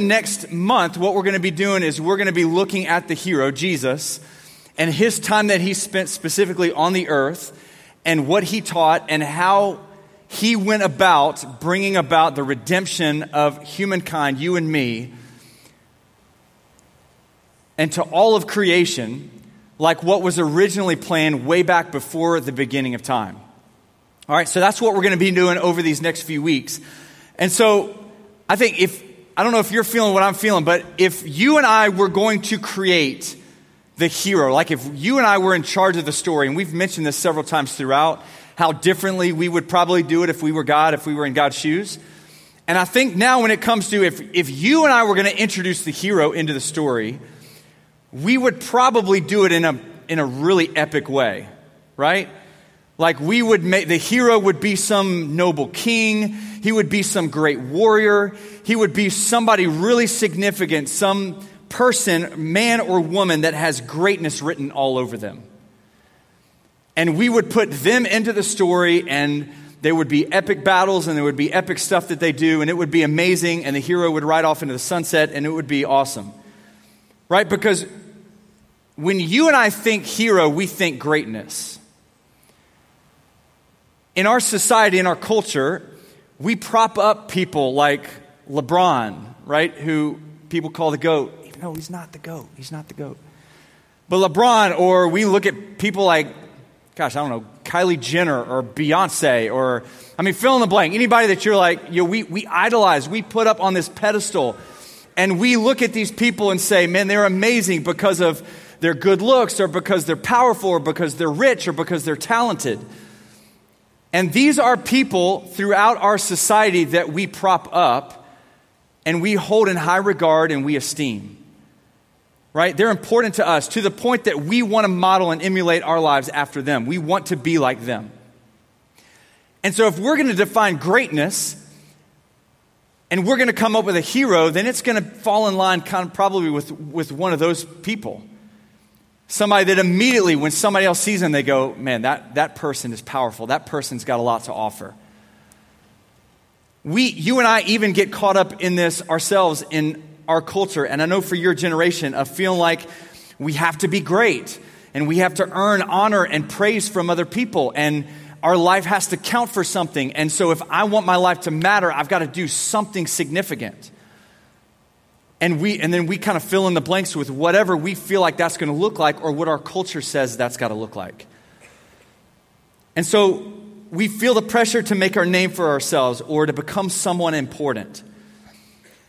the next month, what we're going to be doing is we're going to be looking at the hero, Jesus, and his time that he spent specifically on the earth, and what he taught, and how he went about bringing about the redemption of humankind, you and me, and to all of creation, like what was originally planned way back before the beginning of time. All right, so that's what we're going to be doing over these next few weeks. And so I think if, I don't know if you're feeling what I'm feeling, but if you and I were going to create the hero, like if you and I were in charge of the story, and we've mentioned this several times throughout, how differently we would probably do it if we were God, if we were in God's shoes. And I think now when it comes to if, if you and I were going to introduce the hero into the story, we would probably do it in a, in a really epic way, right? Like we would make, the hero would be some noble king. He would be some great warrior. He would be somebody really significant, some person, man or woman that has greatness written all over them. And we would put them into the story and there would be epic battles and there would be epic stuff that they do and it would be amazing and the hero would ride off into the sunset and it would be awesome. Right? Because when you and I think hero, we think greatness. In our society, in our culture, we prop up people like LeBron, right? Who people call the GOAT. No, he's not the GOAT, he's not the GOAT. But LeBron, or we look at people like, gosh, I don't know, Kylie Jenner or Beyonce, or, I mean, fill in the blank. Anybody that you're like, you know, we, we idolize, we put up on this pedestal, and we look at these people and say, man, they're amazing because of their good looks or because they're powerful or because they're rich or because they're talented. And these are people throughout our society that we prop up and we hold in high regard and we esteem. Right? They're important to us to the point that we want to model and emulate our lives after them. We want to be like them. And so, if we're going to define greatness and we're going to come up with a hero, then it's going to fall in line kind of probably with, with one of those people. Somebody that immediately, when somebody else sees them, they go, man, that, that person is powerful. That person's got a lot to offer. We, you and I even get caught up in this ourselves in our culture. And I know for your generation of feeling like we have to be great and we have to earn honor and praise from other people. And our life has to count for something. And so if I want my life to matter, I've got to do something significant and we and then we kind of fill in the blanks with whatever we feel like that's going to look like or what our culture says that's got to look like. And so we feel the pressure to make our name for ourselves or to become someone important.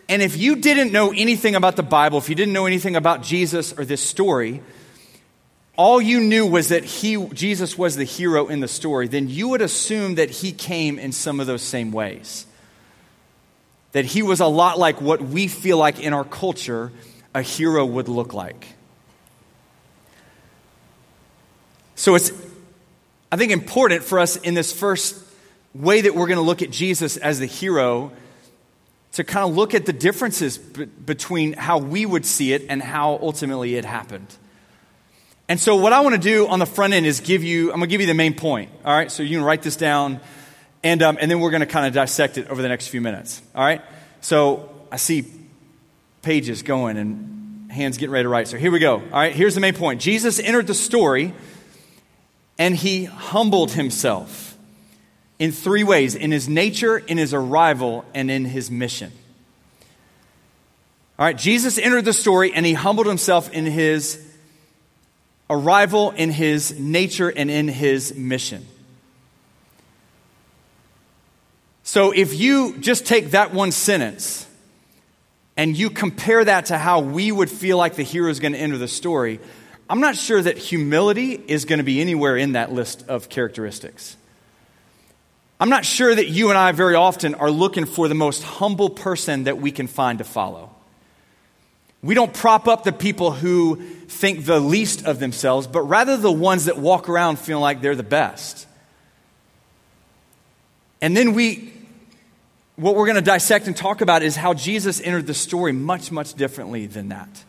And if you didn't know anything about the bible if you didn't know anything about jesus or this story all you knew was that he jesus was the hero in the story then you would assume that he came in some of those same ways that he was a lot like what we feel like in our culture a hero would look like. So it's, I think, important for us in this first way that we're going to look at Jesus as the hero to kind of look at the differences b- between how we would see it and how ultimately it happened. And so, what I want to do on the front end is give you, I'm going to give you the main point. All right, so you can write this down. And, um, and then we're going to kind of dissect it over the next few minutes. All right? So I see pages going and hands getting ready to write. So here we go. All right, here's the main point Jesus entered the story and he humbled himself in three ways in his nature, in his arrival, and in his mission. All right, Jesus entered the story and he humbled himself in his arrival, in his nature, and in his mission. So if you just take that one sentence and you compare that to how we would feel like the hero is going to enter the story, I'm not sure that humility is going to be anywhere in that list of characteristics. I'm not sure that you and I very often are looking for the most humble person that we can find to follow. We don't prop up the people who think the least of themselves, but rather the ones that walk around feeling like they're the best. And then we what we're going to dissect and talk about is how Jesus entered the story much, much differently than that.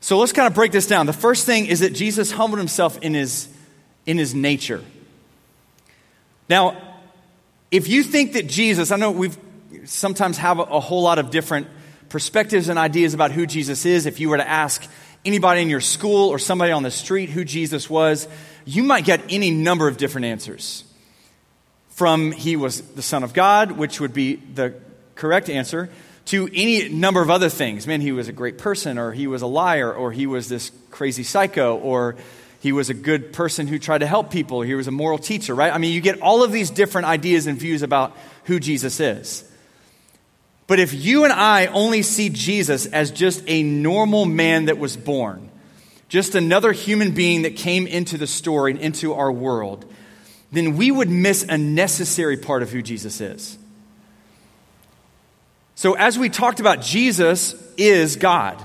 So let's kind of break this down. The first thing is that Jesus humbled himself in his, in his nature. Now, if you think that Jesus, I know we've sometimes have a, a whole lot of different perspectives and ideas about who Jesus is. If you were to ask anybody in your school or somebody on the street who Jesus was, you might get any number of different answers. From he was the Son of God, which would be the correct answer, to any number of other things. Man, he was a great person, or he was a liar, or he was this crazy psycho, or he was a good person who tried to help people, he was a moral teacher, right? I mean, you get all of these different ideas and views about who Jesus is. But if you and I only see Jesus as just a normal man that was born, just another human being that came into the story and into our world, then we would miss a necessary part of who Jesus is. So, as we talked about, Jesus is God.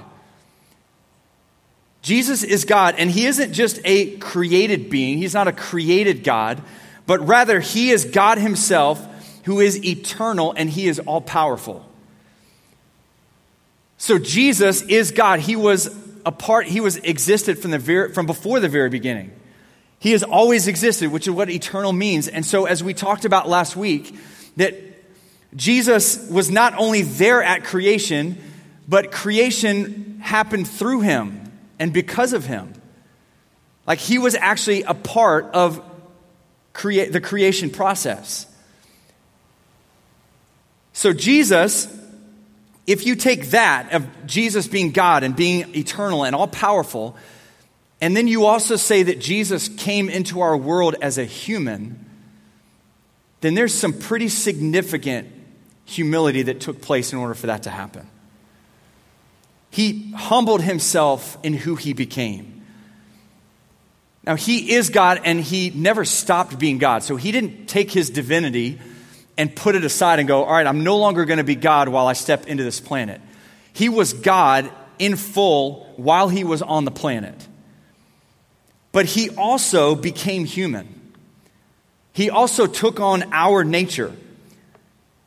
Jesus is God, and He isn't just a created being, He's not a created God, but rather He is God Himself who is eternal and He is all powerful. So, Jesus is God. He was a part, He was existed from, the very, from before the very beginning. He has always existed, which is what eternal means. And so, as we talked about last week, that Jesus was not only there at creation, but creation happened through him and because of him. Like he was actually a part of crea- the creation process. So, Jesus, if you take that of Jesus being God and being eternal and all powerful, and then you also say that Jesus came into our world as a human, then there's some pretty significant humility that took place in order for that to happen. He humbled himself in who he became. Now, he is God and he never stopped being God. So he didn't take his divinity and put it aside and go, all right, I'm no longer going to be God while I step into this planet. He was God in full while he was on the planet. But he also became human. He also took on our nature.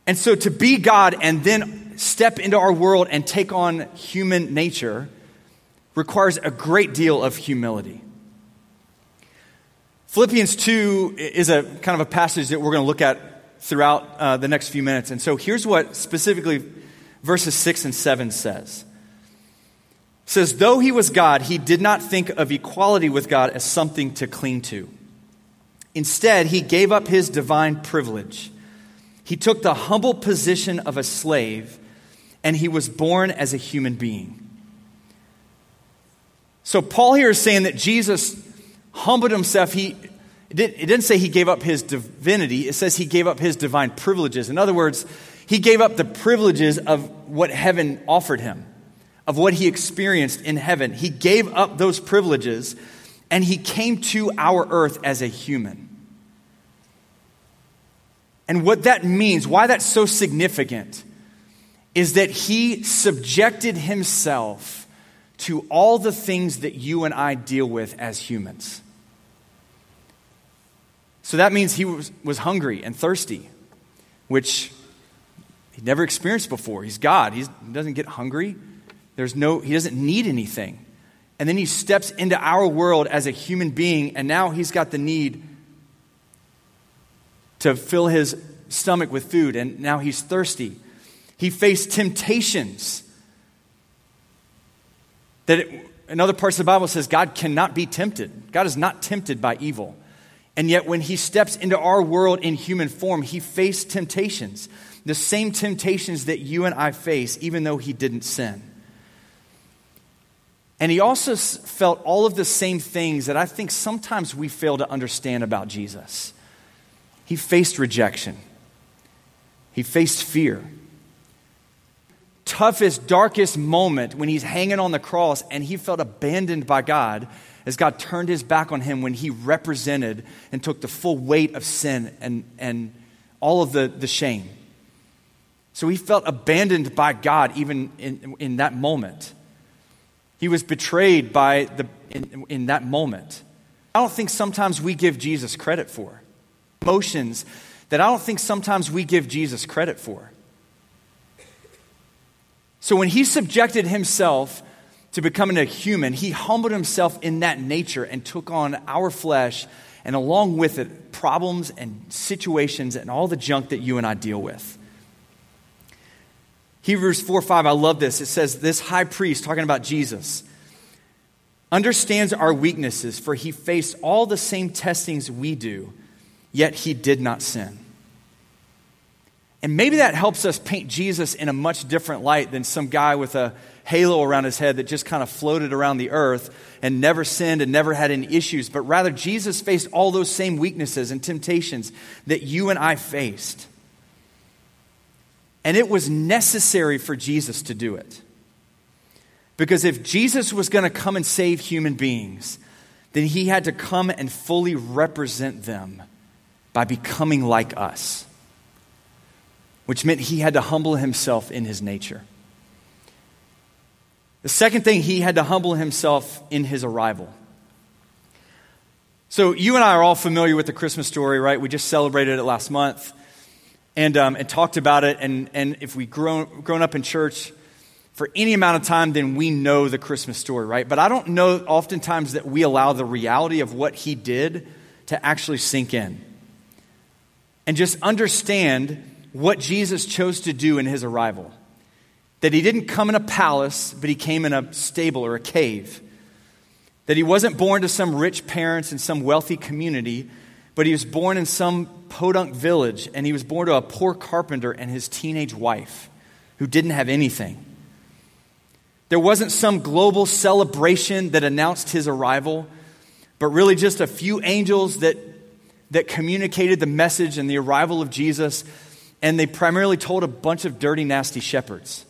And so to be God and then step into our world and take on human nature requires a great deal of humility. Philippians 2 is a kind of a passage that we're going to look at throughout uh, the next few minutes. And so here's what specifically verses 6 and 7 says. It says, Though he was God, he did not think of equality with God as something to cling to. Instead, he gave up his divine privilege. He took the humble position of a slave and he was born as a human being. So, Paul here is saying that Jesus humbled himself. He, it, didn't say he gave up his divinity, it says he gave up his divine privileges. In other words, he gave up the privileges of what heaven offered him, of what he experienced in heaven. He gave up those privileges and he came to our earth as a human. And what that means, why that's so significant, is that he subjected himself to all the things that you and I deal with as humans. So that means he was, was hungry and thirsty, which he'd never experienced before. He's God. He's, he doesn't get hungry. There's no, he doesn't need anything. And then he steps into our world as a human being, and now he's got the need to fill his stomach with food, and now he's thirsty. He faced temptations. That it, in other parts of the Bible says God cannot be tempted. God is not tempted by evil. And yet, when he steps into our world in human form, he faced temptations. The same temptations that you and I face, even though he didn't sin. And he also felt all of the same things that I think sometimes we fail to understand about Jesus. He faced rejection, he faced fear toughest, darkest moment when he's hanging on the cross and he felt abandoned by God as God turned his back on him when he represented and took the full weight of sin and, and all of the, the shame. So he felt abandoned by God even in, in that moment. He was betrayed by the, in, in that moment. I don't think sometimes we give Jesus credit for. Emotions that I don't think sometimes we give Jesus credit for. So when he subjected himself to becoming a human, he humbled himself in that nature and took on our flesh and along with it problems and situations and all the junk that you and I deal with. Hebrews 4 5, I love this. It says, This high priest, talking about Jesus, understands our weaknesses, for he faced all the same testings we do, yet he did not sin. And maybe that helps us paint Jesus in a much different light than some guy with a halo around his head that just kind of floated around the earth and never sinned and never had any issues. But rather, Jesus faced all those same weaknesses and temptations that you and I faced. And it was necessary for Jesus to do it. Because if Jesus was going to come and save human beings, then he had to come and fully represent them by becoming like us, which meant he had to humble himself in his nature. The second thing, he had to humble himself in his arrival. So, you and I are all familiar with the Christmas story, right? We just celebrated it last month and, um, and talked about it. And, and if we've grown, grown up in church, for any amount of time, then we know the Christmas story, right? But I don't know oftentimes that we allow the reality of what he did to actually sink in. And just understand what Jesus chose to do in his arrival. That he didn't come in a palace, but he came in a stable or a cave. That he wasn't born to some rich parents in some wealthy community, but he was born in some podunk village, and he was born to a poor carpenter and his teenage wife who didn't have anything. There wasn't some global celebration that announced his arrival, but really just a few angels that, that communicated the message and the arrival of Jesus, and they primarily told a bunch of dirty, nasty shepherds.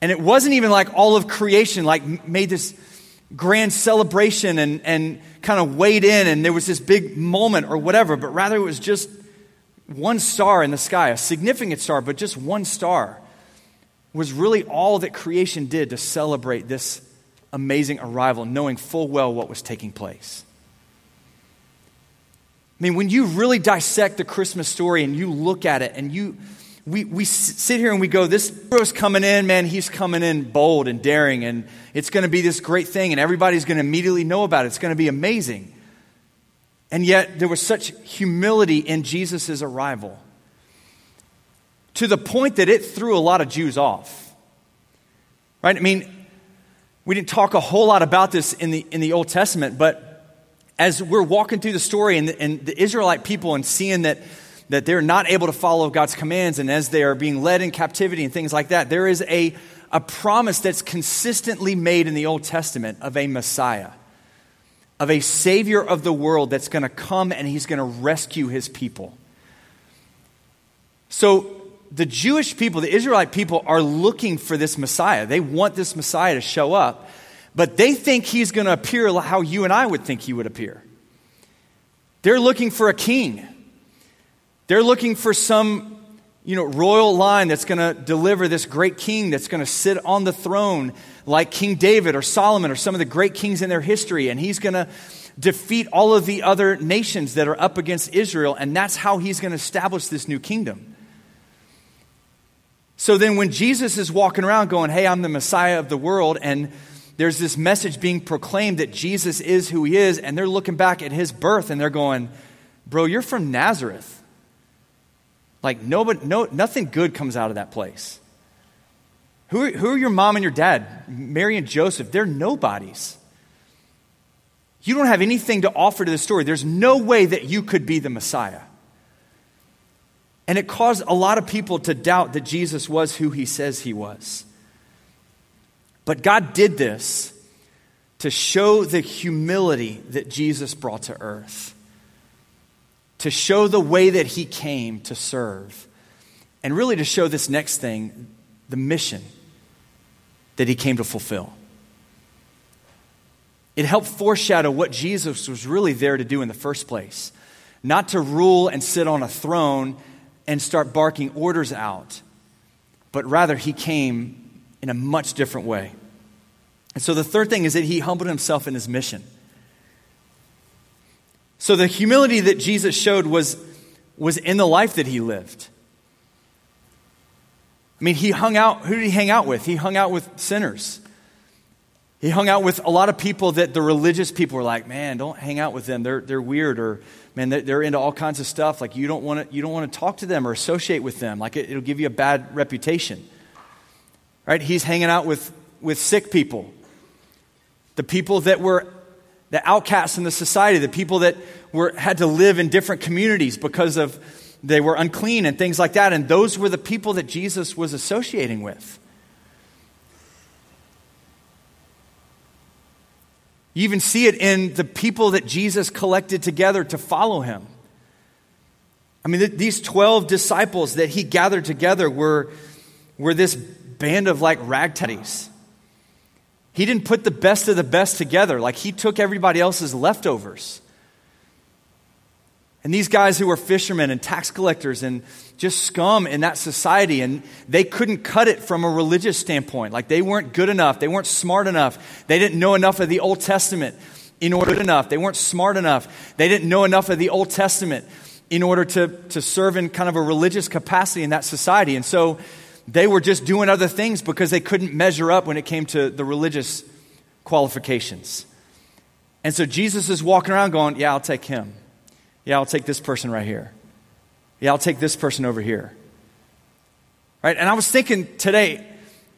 And it wasn't even like all of creation like made this grand celebration and, and kind of weighed in and there was this big moment or whatever, but rather it was just one star in the sky, a significant star, but just one star was really all that creation did to celebrate this amazing arrival, knowing full well what was taking place. I mean, when you really dissect the Christmas story and you look at it and you, we, we sit here and we go, this hero's coming in, man, he's coming in bold and daring, and it's going to be this great thing, and everybody's going to immediately know about it. It's going to be amazing. And yet, there was such humility in Jesus' arrival to the point that it threw a lot of Jews off. Right? I mean, we didn't talk a whole lot about this in the, in the Old Testament, but as we're walking through the story and the, and the Israelite people and seeing that, that they're not able to follow God's commands, and as they are being led in captivity and things like that, there is a, a promise that's consistently made in the Old Testament of a Messiah, of a Savior of the world that's going to come and he's going to rescue his people. So the Jewish people, the Israelite people, are looking for this Messiah. They want this Messiah to show up, but they think he's going to appear how you and I would think he would appear. They're looking for a king. They're looking for some, you know, royal line that's going to deliver this great king that's going to sit on the throne like King David or Solomon or some of the great kings in their history, and he's going to defeat all of the other nations that are up against Israel, and that's how he's going to establish this new kingdom. So then, when Jesus is walking around going, Hey, I'm the Messiah of the world, and there's this message being proclaimed that Jesus is who he is, and they're looking back at his birth and they're going, Bro, you're from Nazareth. Like, nobody, no, nothing good comes out of that place. Who who are your mom and your dad? Mary and Joseph, they're nobodies. You don't have anything to offer to the story. There's no way that you could be the Messiah. And it caused a lot of people to doubt that Jesus was who he says he was. But God did this to show the humility that Jesus brought to earth, to show the way that he came to serve, and really to show this next thing the mission that he came to fulfill. It helped foreshadow what Jesus was really there to do in the first place not to rule and sit on a throne and start barking orders out, but rather he came in a much different way. And so the third thing is that he humbled himself in his mission. So the humility that Jesus showed was, was in the life that he lived. I mean, he hung out, who did he hang out with? He hung out with sinners. He hung out with a lot of people that the religious people were like, man, don't hang out with them. They're, they're weird or, man, they're into all kinds of stuff. Like, you don't want to, you don't want to talk to them or associate with them. Like, it, it'll give you a bad reputation. Right? He's hanging out with, with sick people, the people that were the outcasts in the society, the people that were, had to live in different communities because of they were unclean and things like that. And those were the people that Jesus was associating with. You even see it in the people that Jesus collected together to follow him. I mean, th- these 12 disciples that he gathered together were, were this band of like ragtaggies. He didn't put the best of the best together, like, he took everybody else's leftovers. And these guys who were fishermen and tax collectors and just scum in that society, and they couldn't cut it from a religious standpoint. Like they weren't good enough, they weren't smart enough, they didn't know enough of the Old Testament in order enough, they weren't smart enough, they didn't know enough of the Old Testament in order to, to serve in kind of a religious capacity in that society. And so they were just doing other things because they couldn't measure up when it came to the religious qualifications. And so Jesus is walking around going, Yeah, I'll take him. Yeah, I'll take this person right here. Yeah, I'll take this person over here. Right? And I was thinking today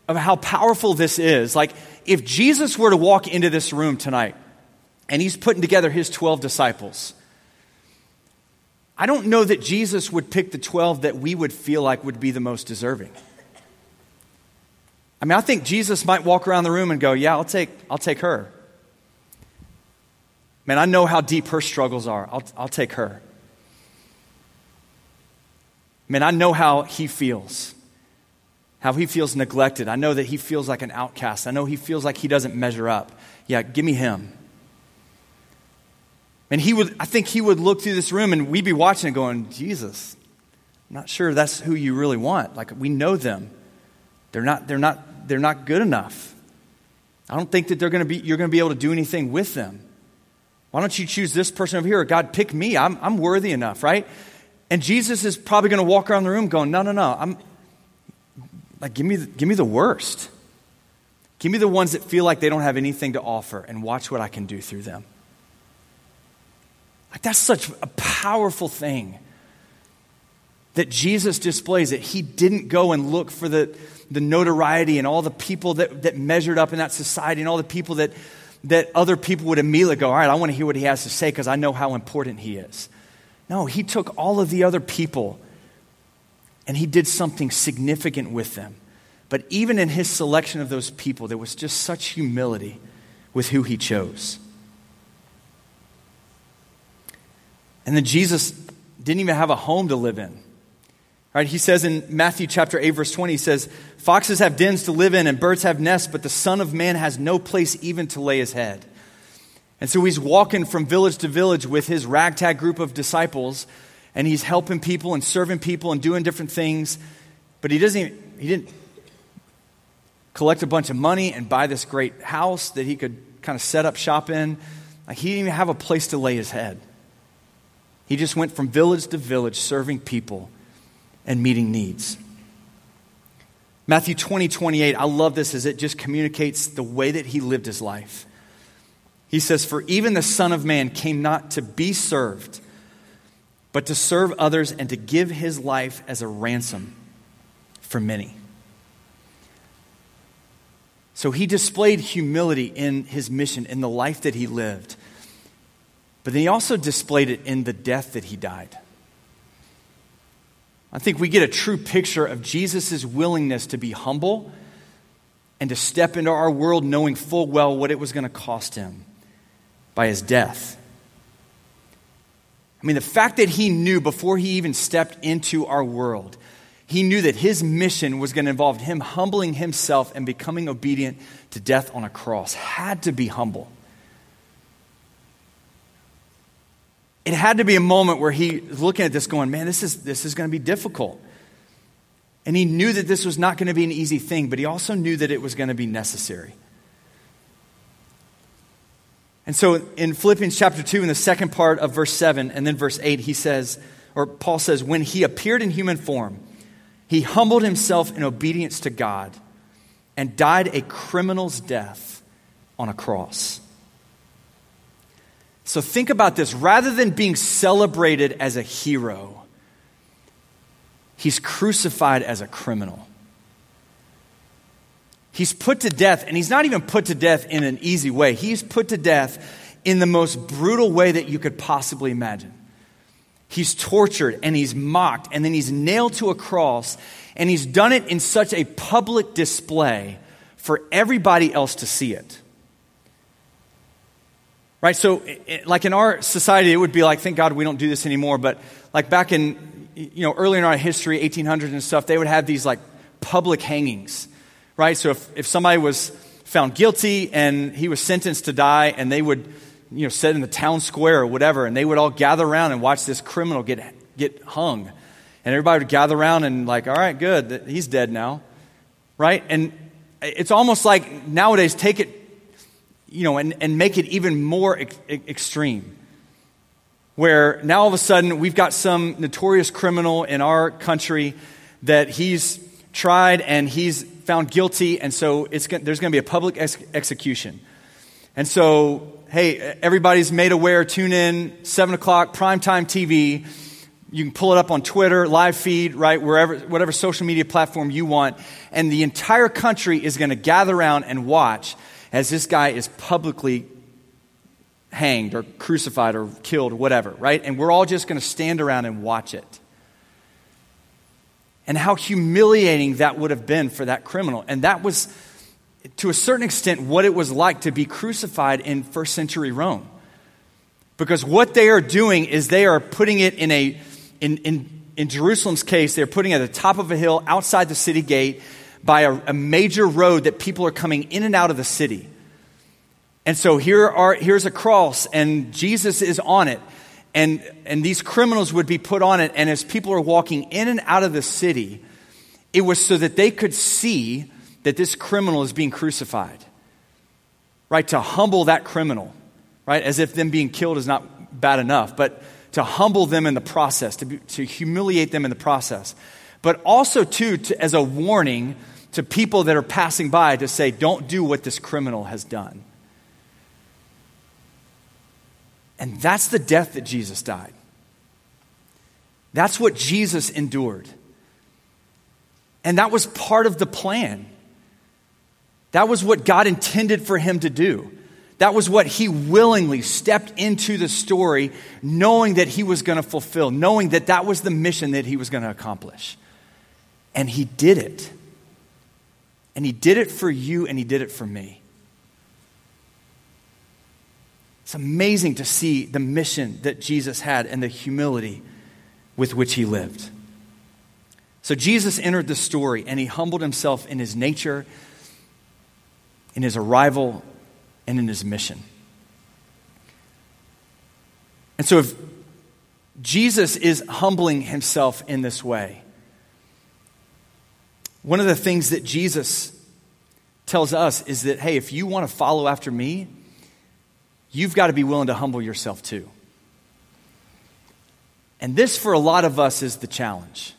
of how powerful this is. Like, if Jesus were to walk into this room tonight and he's putting together his 12 disciples, I don't know that Jesus would pick the 12 that we would feel like would be the most deserving. I mean, I think Jesus might walk around the room and go, Yeah, I'll take, I'll take her. Man, I know how deep her struggles are. I'll, I'll take her. Man, I know how he feels. How he feels neglected. I know that he feels like an outcast. I know he feels like he doesn't measure up. Yeah, give me him. And he would, I think he would look through this room and we'd be watching and going, Jesus, I'm not sure that's who you really want. Like, we know them. They're not, they're not, they're not good enough. I don't think that they're going to be, you're going to be able to do anything with them. Why don't you choose this person over here? God, pick me. I'm, I'm worthy enough, right? And Jesus is probably going to walk around the room going, no, no, no. I'm like, give me, the, give me the worst. Give me the ones that feel like they don't have anything to offer and watch what I can do through them. Like, that's such a powerful thing that Jesus displays it. he didn't go and look for the, the notoriety and all the people that, that measured up in that society and all the people that that other people would immediately go, All right, I want to hear what he has to say because I know how important he is. No, he took all of the other people and he did something significant with them. But even in his selection of those people, there was just such humility with who he chose. And then Jesus didn't even have a home to live in. Right? He says in Matthew chapter 8, verse 20, he says, Foxes have dens to live in and birds have nests, but the Son of Man has no place even to lay his head. And so he's walking from village to village with his ragtag group of disciples, and he's helping people and serving people and doing different things. But he doesn't even, he didn't collect a bunch of money and buy this great house that he could kind of set up shop in. Like he didn't even have a place to lay his head. He just went from village to village serving people and meeting needs. Matthew 20, 28, I love this as it just communicates the way that he lived his life. He says, For even the Son of Man came not to be served, but to serve others and to give his life as a ransom for many. So he displayed humility in his mission, in the life that he lived. But then he also displayed it in the death that he died. I think we get a true picture of Jesus' willingness to be humble and to step into our world knowing full well what it was going to cost him by his death. I mean, the fact that he knew before he even stepped into our world, he knew that his mission was going to involve him humbling himself and becoming obedient to death on a cross, had to be humble. It had to be a moment where he was looking at this going, man, this is, this is going to be difficult. And he knew that this was not going to be an easy thing, but he also knew that it was going to be necessary. And so in Philippians chapter 2, in the second part of verse 7 and then verse 8, he says, or Paul says, when he appeared in human form, he humbled himself in obedience to God and died a criminal's death on a cross. So think about this. Rather than being celebrated as a hero, he's crucified as a criminal. He's put to death, and he's not even put to death in an easy way. He's put to death in the most brutal way that you could possibly imagine. He's tortured and he's mocked, and then he's nailed to a cross, and he's done it in such a public display for everybody else to see it. Right? So, like in our society, it would be like, thank God we don't do this anymore, but like back in, you know, early in our history, 1800s and stuff, they would have these like public hangings right? So if, if somebody was found guilty and he was sentenced to die, and they would, you know, sit in the town square or whatever, and they would all gather around and watch this criminal get, get hung. And everybody would gather around and, like, all right, good, he's dead now, right? And it's almost like nowadays take it, you know, and, and make it even more ex- extreme. Where now all of a sudden we've got some notorious criminal in our country that he's tried and he's found guilty, and so it's, there's going to be a public ex- execution. And so, hey, everybody's made aware, tune in, 7 o'clock, primetime TV. You can pull it up on Twitter, live feed, right, wherever, whatever social media platform you want. And the entire country is going to gather around and watch as this guy is publicly hanged or crucified or killed, whatever, right? And we're all just going to stand around and watch it and how humiliating that would have been for that criminal. And that was, to a certain extent, what it was like to be crucified in first century Rome. Because what they are doing is they are putting it in a, in, in, in Jerusalem's case, they're putting it at the top of a hill outside the city gate by a, a major road that people are coming in and out of the city. And so here are, here's a cross, and Jesus is on it and, and these criminals would be put on it. And as people are walking in and out of the city, it was so that they could see that this criminal is being crucified, right? To humble that criminal, right? As if them being killed is not bad enough, but to humble them in the process, to, be, to humiliate them in the process. But also, too, to, as a warning to people that are passing by to say, don't do what this criminal has done. And that's the death that Jesus died. That's what Jesus endured. And that was part of the plan. That was what God intended for him to do. That was what he willingly stepped into the story, knowing that he was going to fulfill, knowing that that was the mission that he was going to accomplish. And he did it. And he did it for you, and he did it for me. It's amazing to see the mission that Jesus had and the humility with which he lived. So Jesus entered the story and he humbled himself in his nature, in his arrival, and in his mission. And so if Jesus is humbling himself in this way, one of the things that Jesus tells us is that, hey, if you want to follow after me, you've got to be willing to humble yourself too. And this, for a lot of us, is the challenge.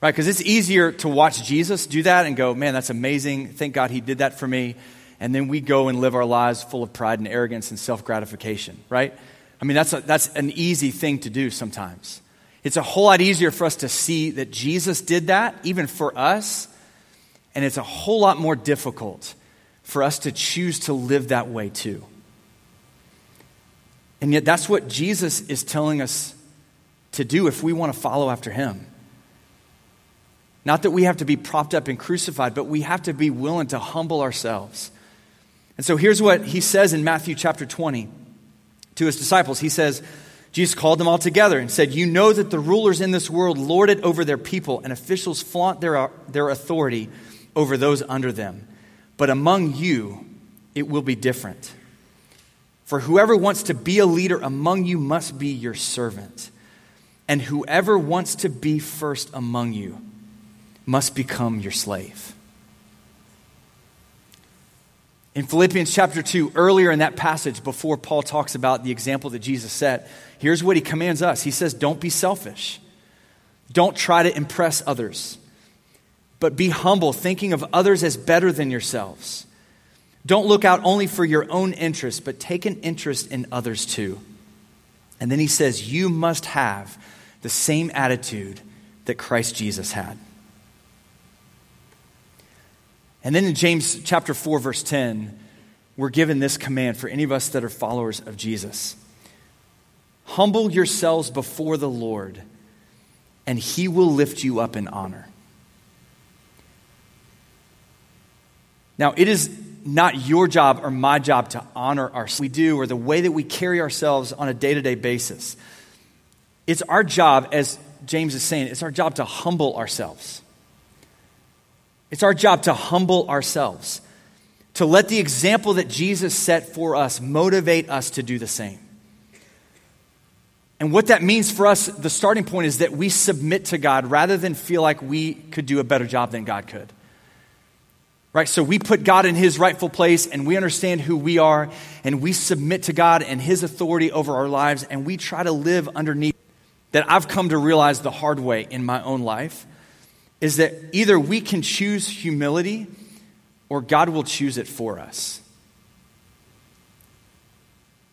Right? Because it's easier to watch Jesus do that and go, man, that's amazing. Thank God he did that for me. And then we go and live our lives full of pride and arrogance and self gratification, right? I mean, that's, a, that's an easy thing to do sometimes. It's a whole lot easier for us to see that Jesus did that, even for us. And it's a whole lot more difficult for us to choose to live that way too. And yet, that's what Jesus is telling us to do if we want to follow after him. Not that we have to be propped up and crucified, but we have to be willing to humble ourselves. And so here's what he says in Matthew chapter 20 to his disciples. He says, Jesus called them all together and said, You know that the rulers in this world lord it over their people, and officials flaunt their, their authority over those under them. But among you, it will be different. For whoever wants to be a leader among you must be your servant. And whoever wants to be first among you must become your slave. In Philippians chapter 2, earlier in that passage, before Paul talks about the example that Jesus set, here's what he commands us. He says, Don't be selfish. Don't try to impress others but be humble, thinking of others as better than yourselves. Don't look out only for your own interest, but take an interest in others too. And then he says, You must have the same attitude that Christ Jesus had. And then in James chapter 4, verse 10, we're given this command for any of us that are followers of Jesus Humble yourselves before the Lord, and he will lift you up in honor. Now, it is not your job or my job to honor ourselves. We do, or the way that we carry ourselves on a day to day basis. It's our job, as James is saying, it's our job to humble ourselves. It's our job to humble ourselves, to let the example that Jesus set for us motivate us to do the same. And what that means for us, the starting point is that we submit to God rather than feel like we could do a better job than God could. Right? So we put God in his rightful place and we understand who we are and we submit to God and his authority over our lives and we try to live underneath that I've come to realize the hard way in my own life is that either we can choose humility or God will choose it for us.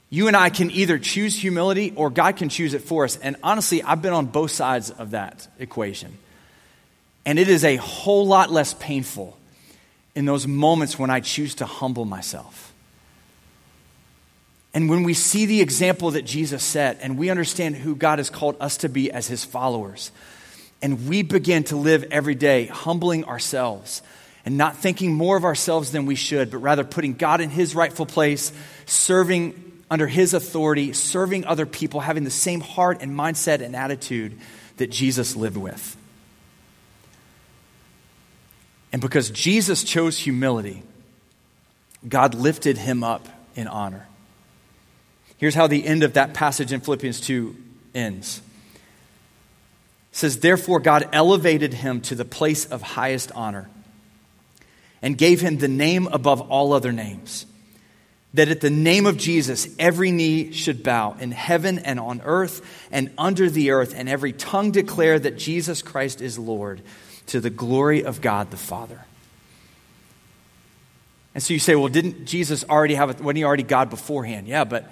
You and I can either choose humility or God can choose it for us. And honestly, I've been on both sides of that equation. And it is a whole lot less painful in those moments when I choose to humble myself. And when we see the example that Jesus set and we understand who God has called us to be as his followers, and we begin to live every day humbling ourselves and not thinking more of ourselves than we should, but rather putting God in his rightful place, serving under his authority, serving other people, having the same heart and mindset and attitude that Jesus lived with. And because Jesus chose humility, God lifted him up in honor. Here's how the end of that passage in Philippians 2 ends. Says, Therefore, God elevated him to the place of highest honor and gave him the name above all other names. That at the name of Jesus, every knee should bow in heaven and on earth and under the earth, and every tongue declare that Jesus Christ is Lord to the glory of God the Father. And so you say, well, didn't Jesus already have, wasn't he already God beforehand? Yeah, but,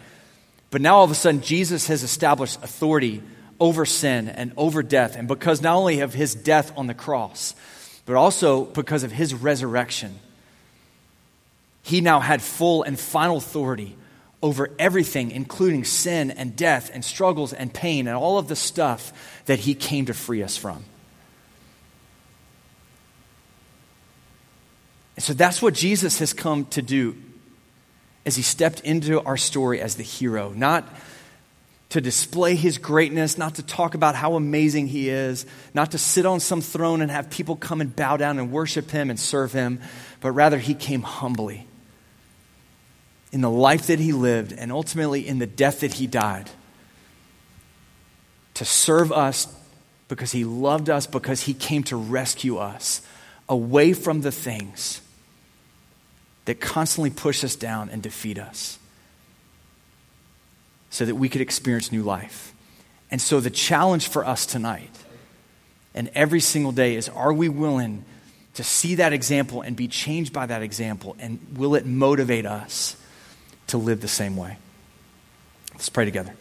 but now all of a sudden Jesus has established authority over sin and over death. And because not only of his death on the cross, but also because of his resurrection, he now had full and final authority over everything, including sin and death and struggles and pain and all of the stuff that he came to free us from. And so that's what Jesus has come to do as he stepped into our story as the hero, not to display his greatness, not to talk about how amazing he is, not to sit on some throne and have people come and bow down and worship him and serve him, but rather he came humbly in the life that he lived and ultimately in the death that he died to serve us because he loved us, because he came to rescue us away from the things that constantly push us down and defeat us so that we could experience new life. And so the challenge for us tonight and every single day is are we willing to see that example and be changed by that example? And will it motivate us to live the same way? Let's pray together.